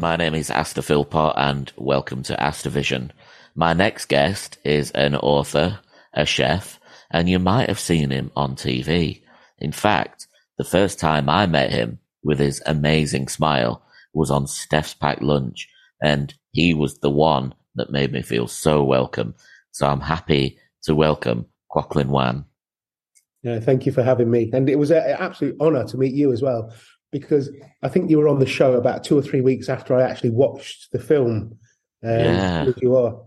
My name is Asta Philpot and welcome to Asta Vision. My next guest is an author, a chef, and you might have seen him on TV. In fact, the first time I met him with his amazing smile was on Steph's Packed Lunch, and he was the one that made me feel so welcome. So I'm happy to welcome Kwoklyn Wan. Yeah, thank you for having me. And it was an absolute honor to meet you as well, because I think you were on the show about two or three weeks after I actually watched the film. Um, Yeah. You are.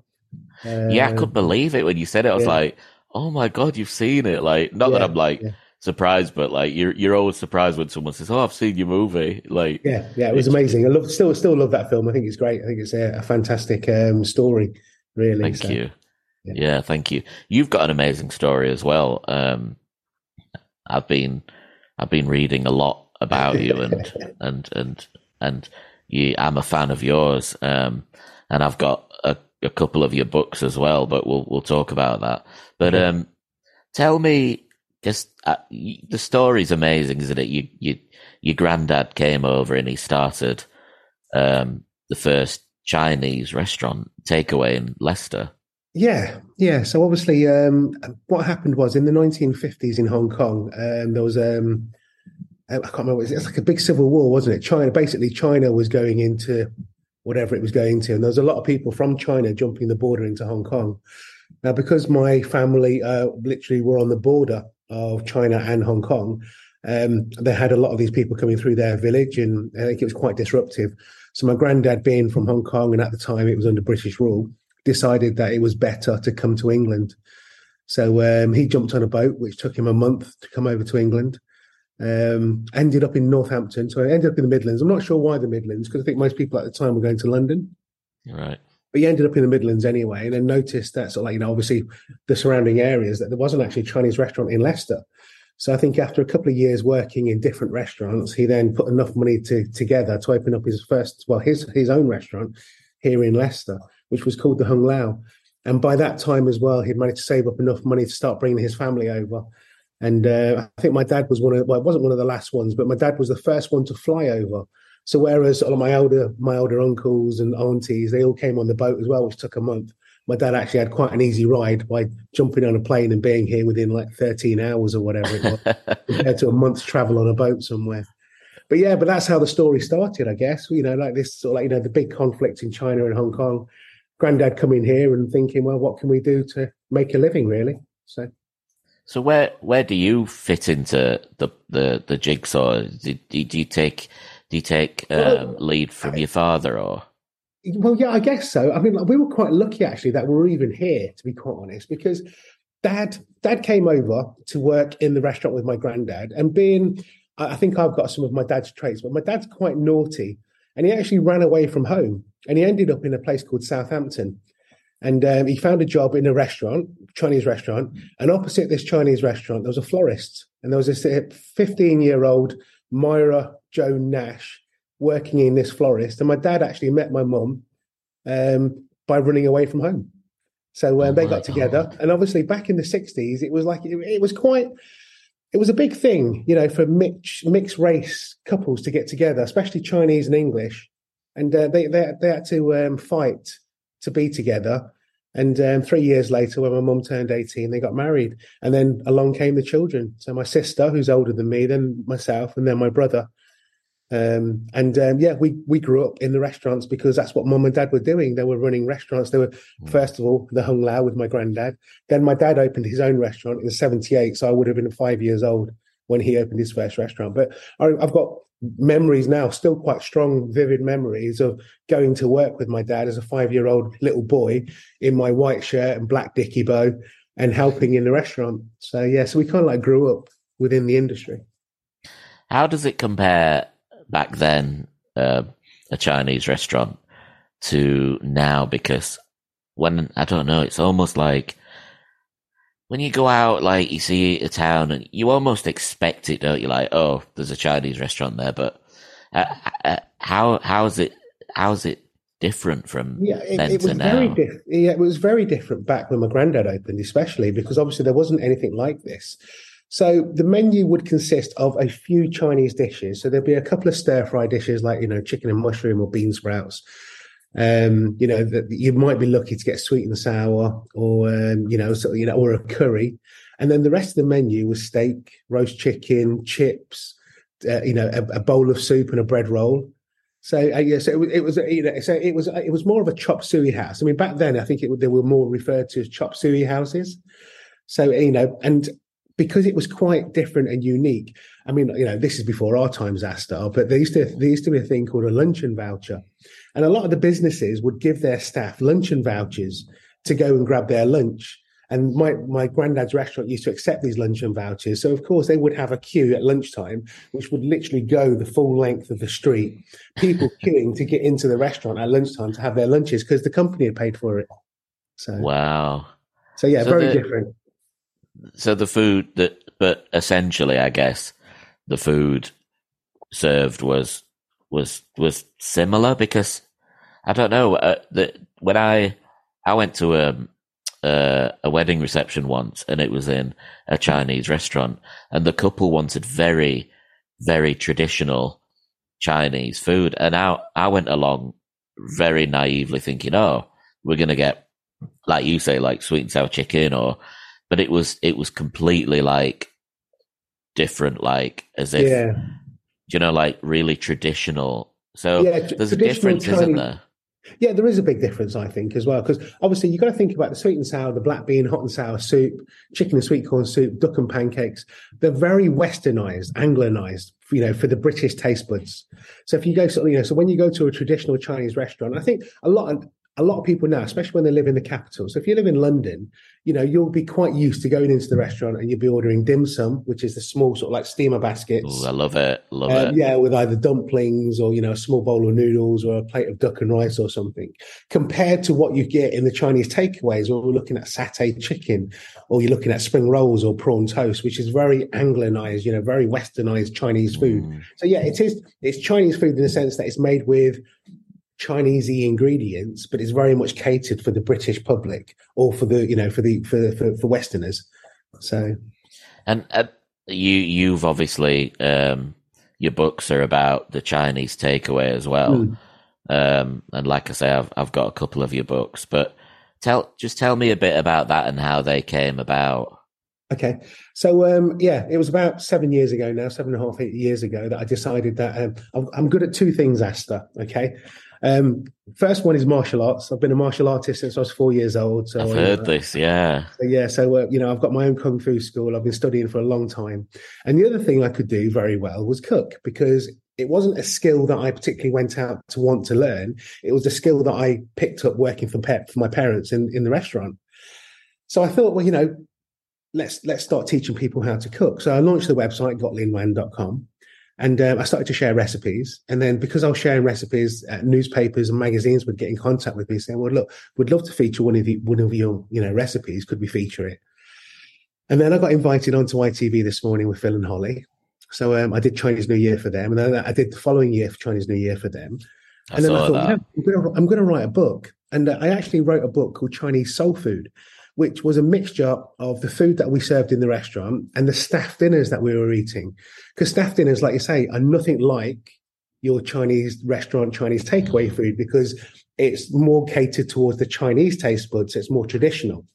yeah, I Um, couldn't believe it when you said it. I was yeah. like, "Oh my god, you've seen it!" Like, not that I'm like yeah. surprised, but like you're you're always surprised when someone says, "Oh, I've seen your movie." Like, Yeah, yeah, it was amazing. I love, still, still love that film. I think it's great. I think it's a, a fantastic um, story. Really. thank So, you. yeah. Yeah. thank you. You've got an amazing story as well. Um, I've been I've been reading a lot about you, and and and and you. I'm a fan of yours, um, and I've got a, a couple of your books as well. But we'll we'll talk about that. But Okay. um, tell me, just uh, the story's amazing, isn't it? You you your granddad came over and he started um, the first Chinese restaurant takeaway in Leicester. Yeah, yeah. So obviously, um, what happened was in the 1950s in Hong Kong, um, there was um, I can't remember. It was. It's like a big civil war, wasn't it? China, basically, China was going into whatever it was going to, and there was a lot of people from China jumping the border into Hong Kong. Now, because my family uh, literally were on the border of China and Hong Kong, um, they had a lot of these people coming through their village, and I think it was quite disruptive. So my granddad, being from Hong Kong, and at the time it was under British rule, decided that it was better to come to England. So um, he jumped on a boat, which took him a month to come over to England. Um, ended up in Northampton, so I ended up in the Midlands. I'm not sure why the Midlands, because I think most people at the time were going to London. Right. But he ended up in the Midlands anyway, and then noticed that sort of like you know obviously the surrounding areas that there wasn't actually a Chinese restaurant in Leicester. So I think after a couple of years working in different restaurants, he then put enough money to, together to open up his first, well, his his own restaurant here in Leicester, which was called the Hung Lao. And by that time as well, he'd managed to save up enough money to start bringing his family over. And uh, I think my dad was one of, well, it wasn't one of the last ones, but my dad was the first one to fly over. So whereas of my older my older uncles and aunties, they all came on the boat as well, which took a month. My dad actually had quite an easy ride by jumping on a plane and being here within like 13 hours or whatever it was, compared to a month's travel on a boat somewhere. But yeah, but that's how the story started, I guess. You know, like this sort of like, you know, the big conflict in China and Hong Kong. Granddad coming here and thinking, well, what can we do to make a living, really? So So where where do you fit into the the, the jigsaw? Do, do, do you take do you take um, lead from your father or? Well, yeah, I guess so. I mean, like, we were quite lucky actually that we were even here, to be quite honest, because dad dad came over to work in the restaurant with my granddad, and being, I I think I've got some of my dad's traits, but my dad's quite naughty, and he actually ran away from home, and he ended up in a place called Southampton, and um, he found a job in a restaurant, Chinese restaurant, and opposite this Chinese restaurant there was a florist, and there was this fifteen year old Myra Joan Nash working in this florist, and my dad actually met my mum um, by running away from home. So uh, Oh they got together, God. and obviously back in the '60s, it was like it, it was quite, it was a big thing, you know, for mixed mixed race couples to get together, especially Chinese and English, and uh, they they they had to um, fight to be together. And um, three years later, when my mum turned 18, they got married. And then along came the children. So my sister, who's older than me, then myself, and then my brother. Um, and um, yeah, we we grew up in the restaurants because that's what mum and dad were doing. They were running restaurants. They were first of all the Hung Lao with my granddad. Then my dad opened his own restaurant in '78, so I would have been five years old when he opened his first restaurant. But I, I've got memories now, still quite strong, vivid memories of going to work with my dad as a five-year-old little boy in my white shirt and black dicky bow and helping in the restaurant. So yeah, so we kind of like grew up within the industry. How does it compare back then, uh, a Chinese restaurant, to now? Because when I don't know, it's almost like when you go out, like you see a town, and you almost expect it, don't you? Like, oh, there's a Chinese restaurant there, but uh, uh, how how is it how is it different from Yeah, it, then it to was very different. Yeah, it was very different back when my granddad opened, especially because obviously there wasn't anything like this. So the menu would consist of a few Chinese dishes. So there'd be a couple of stir fry dishes like you know chicken and mushroom or bean sprouts. Um, you know that you might be lucky to get sweet and sour, or um, you know, so, you know, or a curry, and then the rest of the menu was steak, roast chicken, chips, uh, you know, a, a, bowl of soup and a bread roll. So uh, yeah, so it, it, was you know, so it was it was more of a chop suey house. I mean, back then I think it, they were more referred to as chop suey houses. So you know, and because it was quite different and unique. I mean, you know, this is before our times, Asta, but there used to there used to be a thing called a luncheon voucher, and a lot of the businesses would give their staff luncheon vouchers to go and grab their lunch. And my my granddad's restaurant used to accept these luncheon vouchers, so of course they would have a queue at lunchtime, which would literally go the full length of the street, people queuing to get into the restaurant at lunchtime to have their lunches because the company had paid for it. So wow. So yeah, so very the, different so the food that, but essentially, I guess the food served was was was similar because I don't know. Uh, when I I went to a, a a wedding reception once, and it was in a Chinese restaurant, and the couple wanted very very traditional Chinese food, and I I went along very naively thinking, oh, we're gonna get like you say, like sweet and sour chicken or but it was it was completely like different, like as if yeah. You know, like really traditional. So yeah, there's a difference, Chinese, isn't there? Yeah, there is a big difference, I think, as well, because obviously you've got to think about the sweet and sour, the black bean, hot and sour soup, chicken and sweet corn soup, duck and pancakes. They're very westernized, anglicized, you know, for the British taste buds. So if you go, so, you know, so when you go to a traditional Chinese restaurant, I think a lot of a lot of people now, especially when they live in the capital. So if you live in London, you know, you'll be quite used to going into the restaurant and you'll be ordering dim sum, which is the small sort of like steamer baskets. Ooh, I love it. Love um, it. Yeah, with either dumplings or, you know, a small bowl of noodles or a plate of duck and rice or something, compared to what you get in the Chinese takeaways where we're looking at satay chicken or you're looking at spring rolls or prawn toast, which is very Anglicized, you know, very westernized Chinese food. Mm. So yeah, it is, it's Chinese food in the sense that it's made with Chinesey ingredients, but it's very much catered for the British public or for the you know for the for for, for Westerners. So, and uh, you you've obviously um, your books are about the Chinese takeaway as well. Mm. Um, and like I say, I've I've got a couple of your books, but tell just tell me a bit about that and how they came about. Okay, so um, yeah, it was about seven years ago now, seven and a half, eight years ago, that I decided that um, I'm, I'm, good at two things, Asta. Okay, um, first one is martial arts. I've been a martial artist since I was four years old. So I've heard uh, this, yeah. So yeah, so uh, you know, I've got my own kung fu school. I've been studying for a long time, and the other thing I could do very well was cook because it wasn't a skill that I particularly went out to want to learn. It was a skill that I picked up working for pet for my parents in in the restaurant. So I thought, well, you know, let's let's start teaching people how to cook. So I launched the website kwoklynwan.com and um, I started to share recipes. And then because I was sharing recipes, uh, newspapers and magazines would get in contact with me saying, well, look, we'd love to feature one of, the, one of your, you know, recipes. Could we feature it? And then I got invited onto ITV this morning with Phil and Holly. So um, I did Chinese New Year for them. And then I did the following year for Chinese New Year for them. I and then I thought, I'm going to write a book. And uh, I actually wrote a book called Chinese Soul Food which was a mixture of the food that we served in the restaurant and the staff dinners that we were eating. Because staff dinners, like you say, are nothing like your Chinese restaurant, Chinese takeaway food because it's more catered towards the Chinese taste buds. It's more traditional.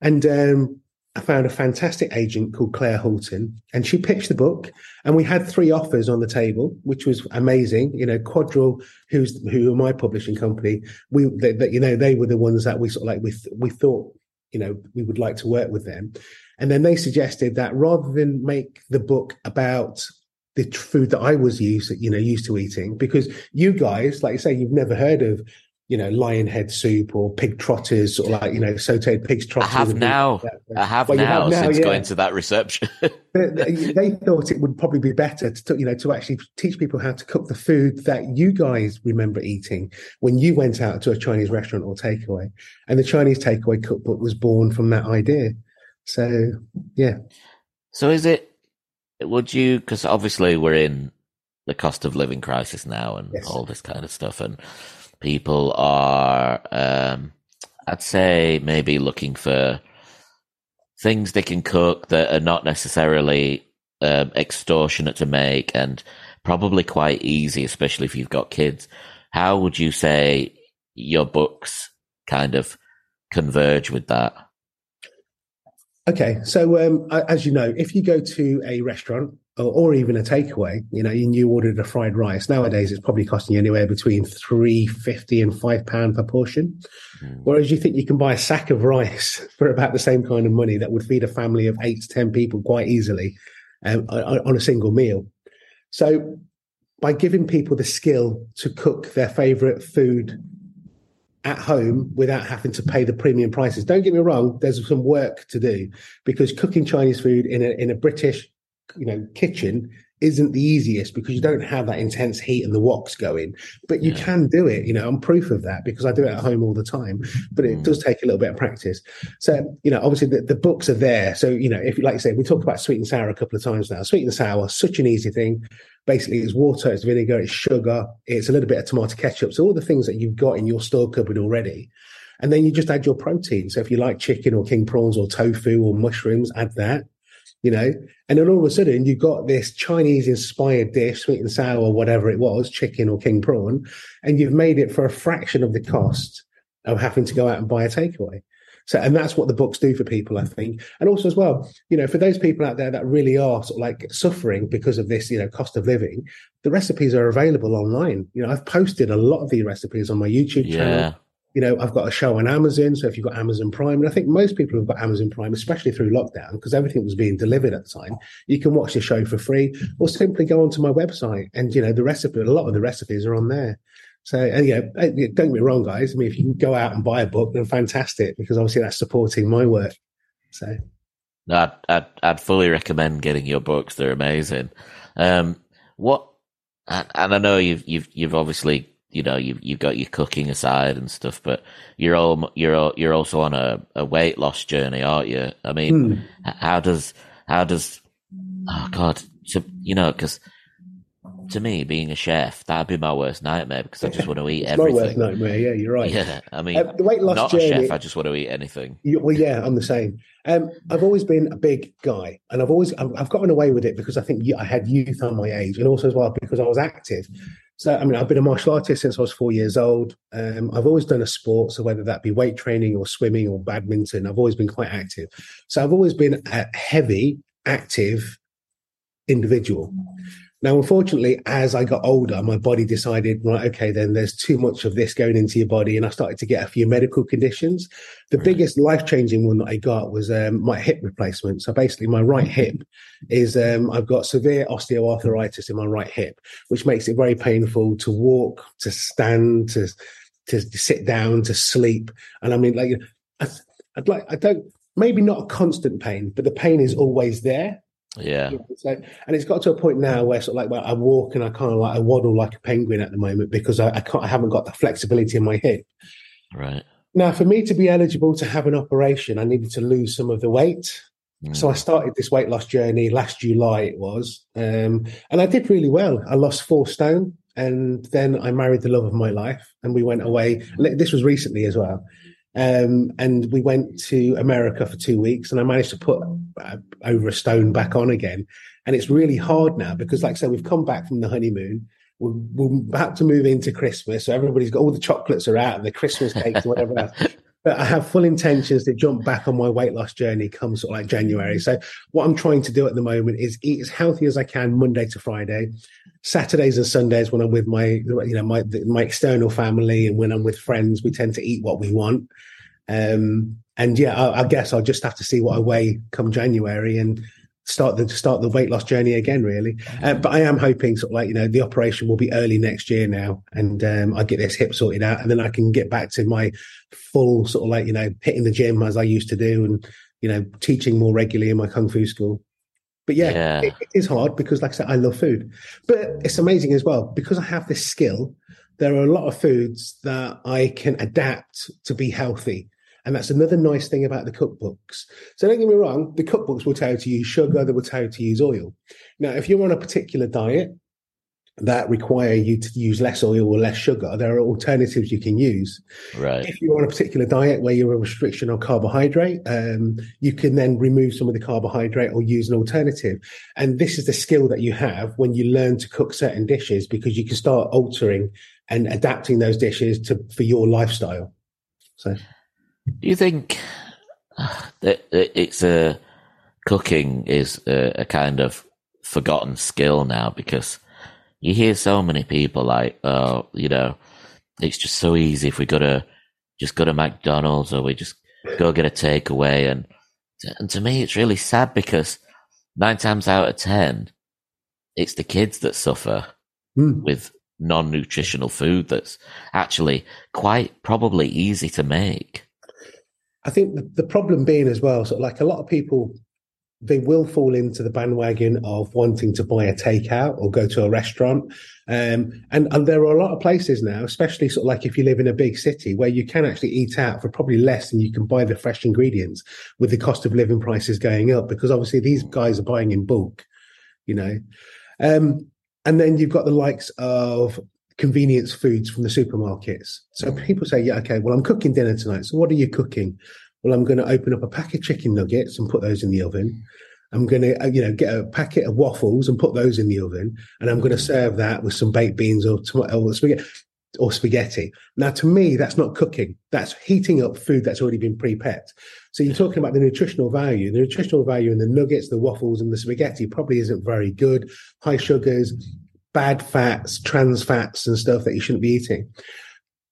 And um, I found a fantastic agent called Clare Hulton, and she pitched the book. And we had three offers on the table, which was amazing. You know, Quadrille, who's who are my publishing company, we that you know they were the ones that we sort of like we we thought you know, we would like to work with them. And then they suggested that rather than make the book about the food that I was used, you know, used to eating, because you guys, like you say, you've never heard of, you know, lion head soup or pig trotters or like, you know, sauteed pig's trotters. I have now. I have, well, now, have now since yeah. going to that reception. they, they, thought it would probably be better to, you know, to actually teach people how to cook the food that you guys remember eating when you went out to a Chinese restaurant or takeaway. And the Chinese takeaway cookbook was born from that idea. So, yeah. So is it, would you, because obviously we're in the cost of living crisis now and yes. all this kind of stuff. And people are, um, I'd say, maybe looking for things they can cook that are not necessarily um, extortionate to make and probably quite easy, especially if you've got kids. How would you say your books kind of converge with that? Okay, so um, as you know, if you go to a restaurant or, even a takeaway, you know, and you ordered a fried rice, nowadays it's probably costing you anywhere between three fifty and five pound per portion. Mm. Whereas you think you can buy a sack of rice for about the same kind of money that would feed a family of eight to ten people quite easily um, on a single meal. So by giving people the skill to cook their favorite food at home without having to pay the premium prices. Don't get me wrong, there's some work to do because cooking Chinese food in a in a British, you know, kitchen isn't the easiest because you don't have that intense heat and the woks going. But you yeah. can do it. You know, I'm proof of that because I do it at home all the time. But it mm. does take a little bit of practice. So, you know, obviously the, the books are there. So, you know, if you like I say, we talked about sweet and sour a couple of times now. Sweet and sour, such an easy thing. Basically, it's water, it's vinegar, it's sugar, it's a little bit of tomato ketchup. So all the things that you've got in your store cupboard already. And then you just add your protein. So if you like chicken or king prawns or tofu or mushrooms, add that you know, and then all of a sudden you've got this Chinese inspired dish, sweet and sour, or whatever it was, chicken or king prawn, and you've made it for a fraction of the cost of having to go out and buy a takeaway. So, and that's what the books do for people, I think. And also as well, you know, for those people out there that really are sort of like suffering because of this, you know, cost of living, the recipes are available online. You know, I've posted a lot of these recipes on my YouTube channel. You know, I've got a show on Amazon. So if you've got Amazon Prime, and I think most people have got Amazon Prime, especially through lockdown, because everything was being delivered at the time, you can watch the show for free or simply go onto my website and, you know, the recipe, a lot of the recipes are on there. So, and yeah, don't get me wrong, guys. I mean, if you can go out and buy a book, then fantastic, because obviously that's supporting my work. So, no, I'd, I'd, I'd fully recommend getting your books. They're amazing. Um, what, and I know you've, you've, you've obviously you know you've you've got your cooking aside and stuff, but you're all you're you're also on a, a weight loss journey, aren't you? I mean, hmm. how does how does oh god, so, you know, because to me, being a chef, that'd be my worst nightmare because I just want to eat it's everything. My worst nightmare, yeah, you're right. Yeah, I mean, uh, the weight loss not journey, a chef. I just want to eat anything. You, well, yeah, I'm the same. Um, I've always been a big guy, and I've always I've, I've gotten away with it because I think I had youth on my age, and also as well because I was active. So, I mean, I've been a martial artist since I was four years old. Um, I've always done a sport, so whether that be weight training or swimming or badminton, I've always been quite active. So, I've always been a heavy, active individual. Now, unfortunately, as I got older, my body decided, right, okay, then there's too much of this going into your body. And I started to get a few medical conditions. The right. biggest life changing one that I got was um, my hip replacement. So basically, my right hip is, um, I've got severe osteoarthritis in my right hip, which makes it very painful to walk, to stand, to, to sit down, to sleep. And I mean, like, I, I'd like, I don't, maybe not a constant pain, but the pain is always there. Yeah. So, and it's got to a point now where sort of like well, I walk and I kind of like I waddle like a penguin at the moment because I, I can't I haven't got the flexibility in my hip. Right. Now, for me to be eligible to have an operation, I needed to lose some of the weight. Mm. So I started this weight loss journey last July. It was, um, and I did really well. I lost four stone, and then I married the love of my life, and we went away. This was recently as well. Um, and we went to America for two weeks, and I managed to put uh, over a stone back on again. And it's really hard now because, like I said, we've come back from the honeymoon. We're, we're about to move into Christmas, so everybody's got all the chocolates are out and the Christmas cakes whatever else. But I have full intentions to jump back on my weight loss journey come sort of like January. So what I'm trying to do at the moment is eat as healthy as I can Monday to Friday. Saturdays and Sundays when I'm with my you know my my external family and when I'm with friends, we tend to eat what we want. Um, and yeah, I, I, guess I'll just have to see what I weigh come January and start the start the weight loss journey again. Really, uh, but I am hoping sort of like you know the operation will be early next year now, and um, I get this hip sorted out, and then I can get back to my full sort of like you know hitting the gym as I used to do, and you know teaching more regularly in my kung fu school. But yeah, yeah. It, it is hard because, like I said, I love food. But it's amazing as well because I have this skill. There are a lot of foods that I can adapt to be healthy. And that's another nice thing about the cookbooks. So don't get me wrong, the cookbooks will tell you to use sugar, they will tell you to use oil. Now, if you're on a particular diet, that require you to use less oil or less sugar. There are alternatives you can use. Right. If you're on a particular diet where you're a restriction on carbohydrate, um, you can then remove some of the carbohydrate or use an alternative. And this is the skill that you have when you learn to cook certain dishes because you can start altering and adapting those dishes to for your lifestyle. So, do you think that it's a cooking is a, a kind of forgotten skill now because you hear so many people like, oh, you know, it's just so easy if we go to just go to McDonald's or we just go get a takeaway. And, and to me, it's really sad because nine times out of 10, it's the kids that suffer mm. with non nutritional food that's actually quite probably easy to make. I think the, the problem being as well, so like a lot of people they will fall into the bandwagon of wanting to buy a takeout or go to a restaurant. Um, and, and there are a lot of places now, especially sort of like if you live in a big city where you can actually eat out for probably less than you can buy the fresh ingredients with the cost of living prices going up because obviously these guys are buying in bulk, you know. Um, and then you've got the likes of convenience foods from the supermarkets. So people say, yeah, okay, well, I'm cooking dinner tonight. So what are you cooking? Well, I'm going to open up a pack of chicken nuggets and put those in the oven. I'm going to, uh, you know, get a packet of waffles and put those in the oven, and I'm going to serve that with some baked beans or, or spaghetti. Or spaghetti. Now, to me, that's not cooking. That's heating up food that's already been pre-prepped. So you're talking about the nutritional value. The nutritional value in the nuggets, the waffles, and the spaghetti probably isn't very good. High sugars, bad fats, trans fats, and stuff that you shouldn't be eating.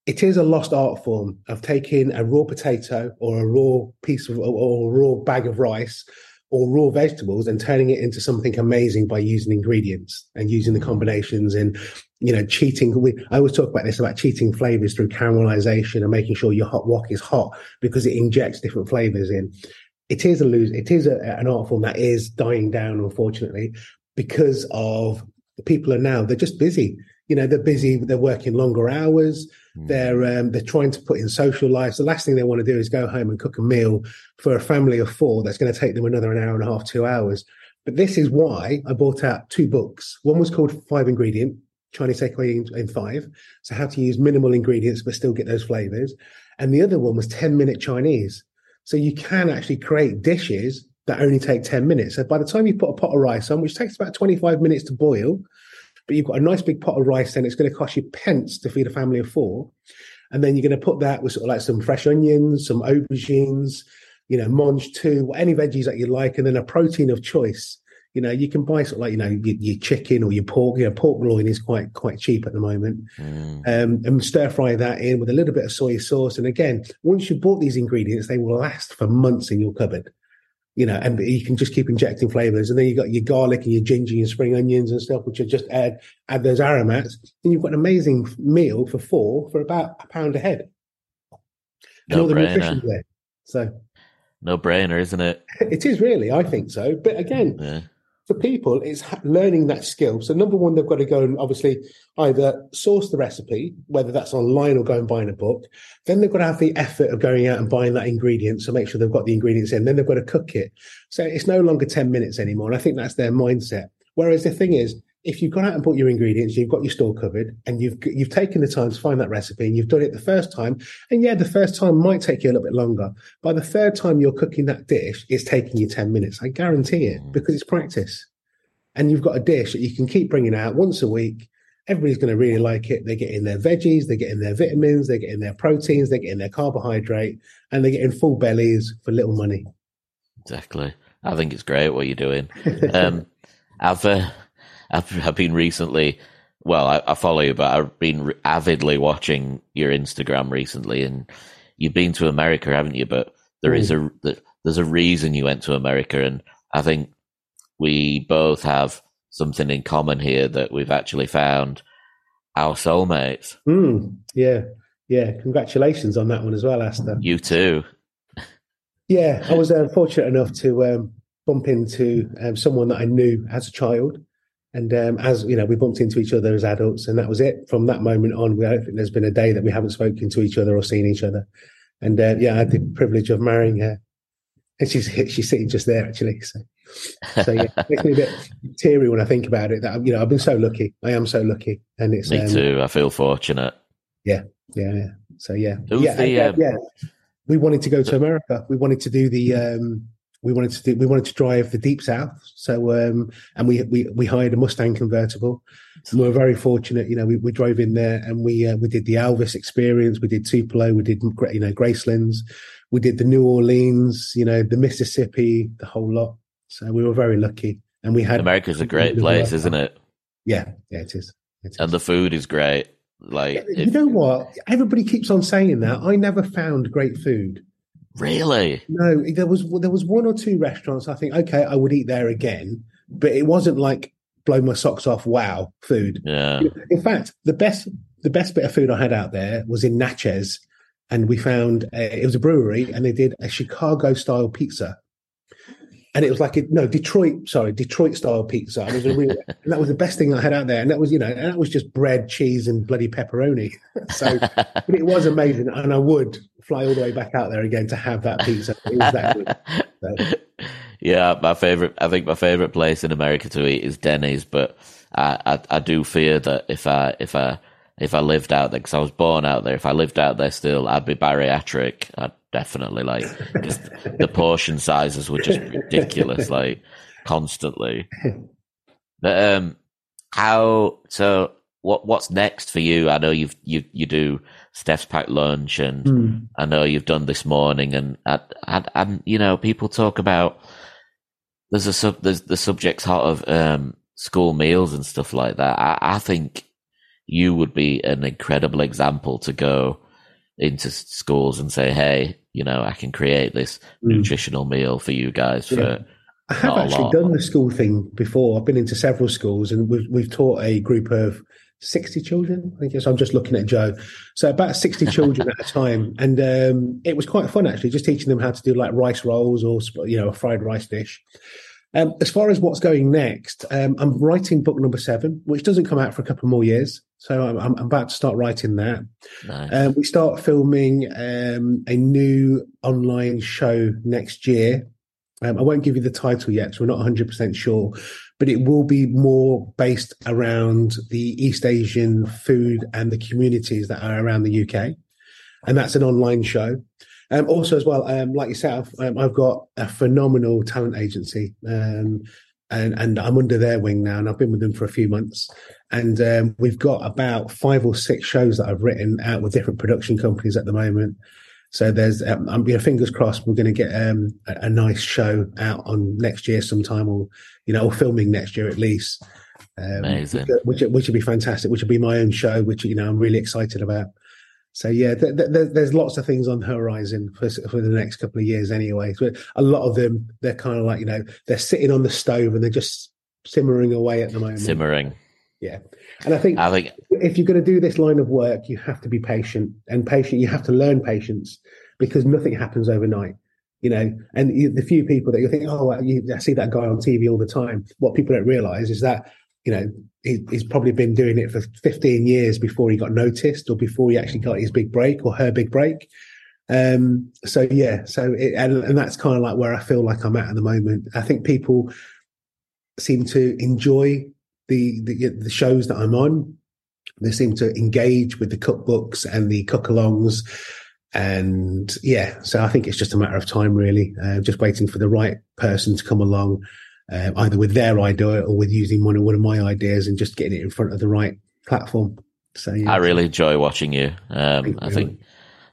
It is a lost art form of taking a raw potato or a raw piece of or a raw bag of rice or raw vegetables and turning it into something amazing by using ingredients and using the combinations and you know cheating. We i always talk about this about cheating flavors through caramelization and making sure your hot wok is hot because it injects different flavors in. It is a lose it is a, an art form that is dying down unfortunately because of people are now they're just busy you know they're busy they're working longer hours Mm. They're um, they're trying to put in social lives. The last thing they want to do is go home and cook a meal for a family of four. That's going to take them another an hour and a half, two hours. But this is why I bought out two books. One was called Five Ingredient Chinese Takeaway in, in Five, so how to use minimal ingredients but still get those flavors. And the other one was Ten Minute Chinese. So you can actually create dishes that only take 10 minutes. So by the time you put a pot of rice on, which takes about 25 minutes to boil, but you've got a nice big pot of rice, then it's going to cost you pence to feed a family of four. And then you're going to put that with sort of like some fresh onions, some aubergines, you know, mangetout, any veggies that you like, and then a protein of choice. You know, you can buy sort of like, you know, your, your chicken or your pork. You know, pork loin is quite quite cheap at the moment. Mm. Um, and stir fry that in with a little bit of soy sauce. And again, once you've bought these ingredients, they will last for months in your cupboard you know, and you can just keep injecting flavors. And then you've got your garlic and your ginger and your spring onions and stuff, which are just add add those aromats. And you've got an amazing meal for four for about a pound a head. No all the nutrition there. So no brainer, isn't it? It is really, I think so. But again, yeah for people, it's learning that skill. So number one, they've got to go and obviously either source the recipe, whether that's online or go and buy in a book. Then they've got to have the effort of going out and buying that ingredient. So make sure they've got the ingredients in. Then they've got to cook it. So it's no longer 10 minutes anymore. And I think that's their mindset. Whereas the thing is, if you've gone out and bought your ingredients, you've got your store covered, and you've you've taken the time to find that recipe, and you've done it the first time, and yeah, the first time might take you a little bit longer. By the third time you're cooking that dish, it's taking you ten minutes. I guarantee it mm. because it's practice. And you've got a dish that you can keep bringing out once a week. Everybody's going to really like it. They're getting their veggies, they're getting their vitamins, they're getting their proteins, they're getting their carbohydrate, and they're getting full bellies for little money. Exactly. I think it's great what you're doing. Um, I've uh, I've, I've been recently. Well, I, I, follow you, but I've been avidly watching your Instagram recently, and you've been to America, haven't you? But there mm. is a there's a reason you went to America, and I think we both have something in common here that we've actually found our soulmates. Mm, yeah, yeah. Congratulations on that one as well, Asta. You too. Yeah, I was uh, fortunate enough to um, bump into um, someone that I knew as a child. And um, as you know, we bumped into each other as adults, and that was it. From that moment on, we, I don't think there's been a day that we haven't spoken to each other or seen each other. And uh, yeah, I had the privilege of marrying her, and she's she's sitting just there actually. So So yeah, it makes me a bit teary when I think about it. That you know, I've been so lucky. I am so lucky, and it's Me um, too. I feel fortunate. Yeah, yeah. So yeah, Who's yeah, the, yeah, um, yeah. We wanted to go to America. We wanted to do the. um we wanted to do. We wanted to drive the deep south. So um and we we we hired a Mustang convertible. And we were very fortunate. You know, we, we drove in there and we uh, we did the Elvis experience. We did Tupelo. We did you know Gracelands. We did the New Orleans. You know, the Mississippi. The whole lot. So we were very lucky. And we had America's a great place, isn't it? Yeah, yeah, it is. It is. And the food is great. Like, you if, know what? Everybody keeps on saying that. I never found great food. Really, No, there was there was one or two restaurants. I think okay, I would eat there again, but it wasn't like blow my socks off. Wow, food. yeah, In fact, the best the best bit of food I had out there was in Natchez, and we found a, it was a brewery, and they did a Chicago style pizza. And it was like a, no Detroit, sorry, Detroit style pizza. And, it was a real, and that was the best thing I had out there. And that was, you know, and that was just bread, cheese, and bloody pepperoni. so, but it was amazing, and I would fly all the way back out there again to have that pizza. It was that. So, yeah. My favorite, I think my favorite place in America to eat is Denny's, but I, I, I do fear that if I, if I, if I lived out there, because I was born out there, if I lived out there still, I'd be bariatric. I'd definitely like just the portion sizes were just ridiculous, like constantly. But um, how? So what? What's next for you? I know you've you you do Steph's packed lunch, and Hmm. I know you've done this morning, and and, you know people talk about there's a sub there's the subjects hot of um school meals and stuff like that. I, I think you would be an incredible example to go into schools and say, hey, you know, I can create this Mm. nutritional meal for you guys for Yeah. I have actually done the school thing before. I've been into several schools and we've we've taught a group of sixty children. I guess I'm just looking at Joe. So about sixty children at a time, and um, it was quite fun actually, just teaching them how to do like rice rolls or you know a fried rice dish. Um, as far as what's going next, um, I'm writing book number seven, which doesn't come out for a couple more years. So I'm, I'm about to start writing that. nice. Um, we start filming um, a new online show next year. Um, I won't give you the title yet, so we're not 100% sure, but it will be more based around the East Asian food and the communities that are around the UK. And that's an online show. Um, also, as well, um, like yourself, um, I've got a phenomenal talent agency, um, and and I'm under their wing now, and I've been with them for a few months. And um, we've got about five or six shows that I've written out with different production companies at the moment. So there's, um, I'm, you know, fingers crossed, we're going to get um, a, a nice show out on next year sometime, or you know, or filming next year at least. Um, Amazing. Which which would be fantastic. Which would be my own show, which you know I'm really excited about. So yeah, th- th- there's lots of things on the horizon for for the next couple of years anyway. So a lot of them, they're kind of like you know they're sitting on the stove and they're just simmering away at the moment. Simmering. Yeah, and I think I think if you're going to do this line of work, you have to be patient and patient. You have to learn patience because nothing happens overnight. You know, and you, the few people that you think, oh, you, I see that guy on TV all the time. What people don't realize is that you know he, he's probably been doing it for 15 years before he got noticed or before he actually got his big break or her big break. Um, so yeah, so it, and, and that's kind of like where I feel like I'm at at the moment. I think people seem to enjoy the, the the shows that I'm on. They seem to engage with the cookbooks and the cook-alongs, and yeah. So I think it's just a matter of time, really. Uh, just waiting for the right person to come along, uh, either with their idea or with using one of one of my ideas and just getting it in front of the right platform. So yeah. I really enjoy watching you. Um, I think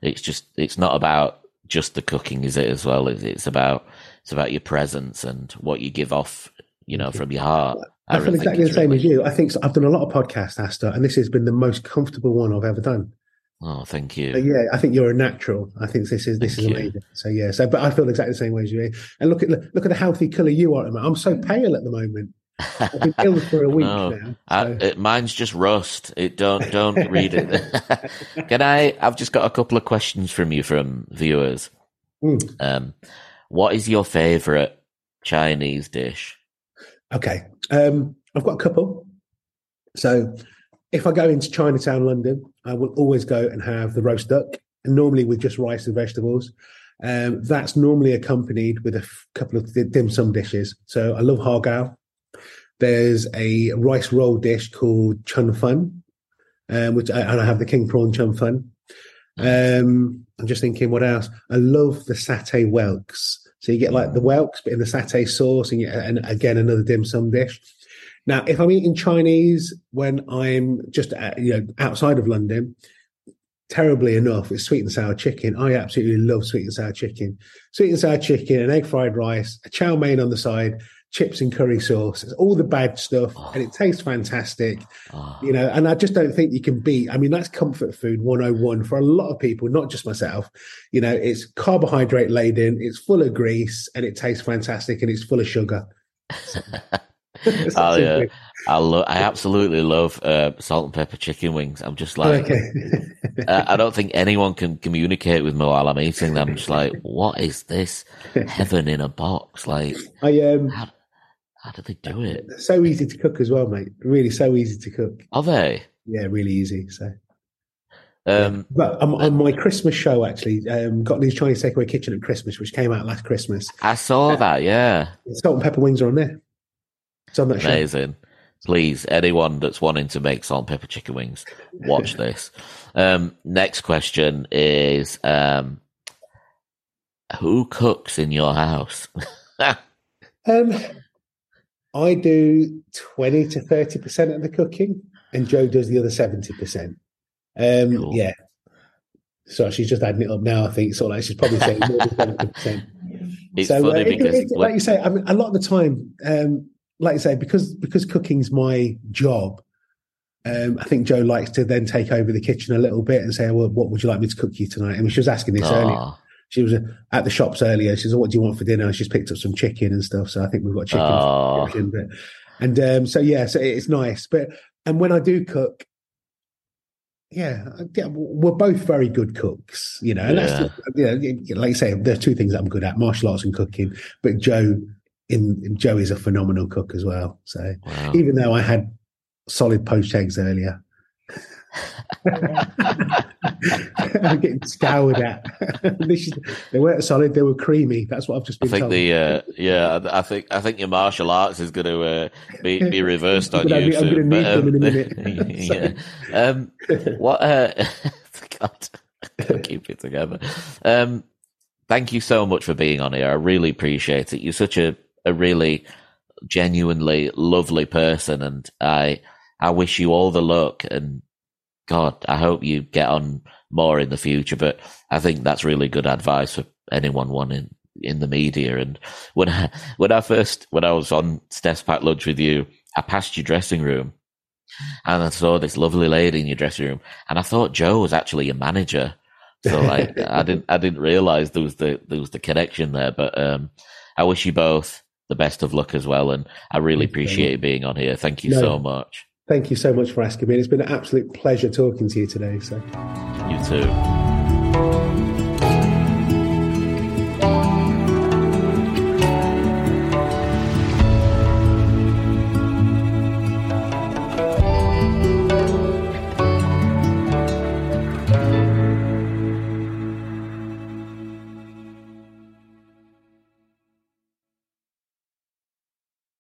it's just it's not about just the cooking, is it? As well, it's, it's about it's about your presence and what you give off, you know, from your heart. I feel really exactly the same really- as you. I think so. I've done a lot of podcasts, Asta, and this has been the most comfortable one I've ever done. Oh, thank So, you. yeah, I think you're a natural. I think this is this Thank is you. amazing. So yeah, so but I feel exactly the same way as you. And look at look at the healthy colour you are at. I'm so pale at the moment. I've been ill for a week No, now. I, it, mine's just rust. It don't don't read it. Can I? I've just got a couple of questions from you from viewers. Mm. Um, what is your favorite Chinese dish? Okay. Um, I've got a couple. So if I go into Chinatown, London, I will always go and have the roast duck, and normally with just rice and vegetables. Um, that's normally accompanied with a f- couple of dim sum dishes. So I love hargao. There's a rice roll dish called chun fun, um, which and I have the king prawn chun fun. Um, I'm just thinking, what else? I love the satay whelks. So you get like the whelks, but in the satay sauce, and, you, and again another dim sum dish. Now, if I'm eating Chinese when I'm just uh, you know outside of London, terribly enough, it's sweet and sour chicken. I absolutely love sweet and sour chicken. Sweet and sour chicken, an egg fried rice, a chow mein on the side, chips and curry sauce. It's all the bad stuff, oh. and it tastes fantastic. Oh. You know, and I just don't think you can beat. I mean, that's comfort food 101 for a lot of people, not just myself. You know, it's carbohydrate laden, it's full of grease, and it tastes fantastic, and it's full of sugar. oh yeah, I love. I absolutely love uh, salt and pepper chicken wings. I'm just like, okay. I, I, don't think anyone can communicate with me while I'm eating them. I'm just like, what is this heaven in a box? Like, I um, how, how do they do it? So easy to cook as well, mate. Really, so easy to cook. Are they? Yeah, really easy. So. Um, but um, on my Christmas show, actually, um, got these Chinese takeaway kitchen at Christmas, which came out last Christmas. I saw uh, that, yeah. Salt and pepper wings are on there. It's on that Amazing. Show. Please, anyone that's wanting to make salt and pepper chicken wings, watch this. Um, next question is um, Who cooks in your house? um, I do 20 to 30% of the cooking, and Joe does the other 70%. Um, cool. Yeah. So she's just adding it up now, I think. So like she's probably saying more than 70%. It's so, funny uh, because, it, it, like you say, I mean, a lot of the time, um, like you say, because because cooking's my job, um, I think Joe likes to then take over the kitchen a little bit and say, "Well, what would you like me to cook you tonight?" And she was asking this Aww. earlier she was at the shops earlier. She said, "What do you want for dinner?" She's picked up some chicken and stuff. So I think we've got chicken. Oh. But, and um, so yeah, so it's nice. But and when I do cook, yeah, yeah, we're both very good cooks, you know. And yeah. that's you know, like you say, there are two things I'm good at: martial arts and cooking. But Joe, in, in Joe is a phenomenal cook as well. So wow. even though I had solid poached eggs earlier, I'm getting scoured at. they weren't solid; they were creamy. That's what I've just been I think told. the uh, yeah, I think I think your martial arts is going to uh, be be reversed on you. I'm going to need them in a minute. yeah. Um, what? Uh, God, keep it together. Um, thank you so much for being on here. I really appreciate it. You're such a a really genuinely lovely person, and I I wish you all the luck and God, I hope you get on more in the future. But I think that's really good advice for anyone wanting in the media. And when I, when I first, when I was on Steph's Packed Lunch with you, I passed your dressing room and I saw this lovely lady in your dressing room and I thought Joe was actually your manager. So like, I didn't, I didn't realize there was the, there was the connection there, but, um, I wish you both the best of luck as well. And I really appreciate you being on here. Thank you no. so much. Thank you so much for asking me. It's been an absolute pleasure talking to you today. So, you too.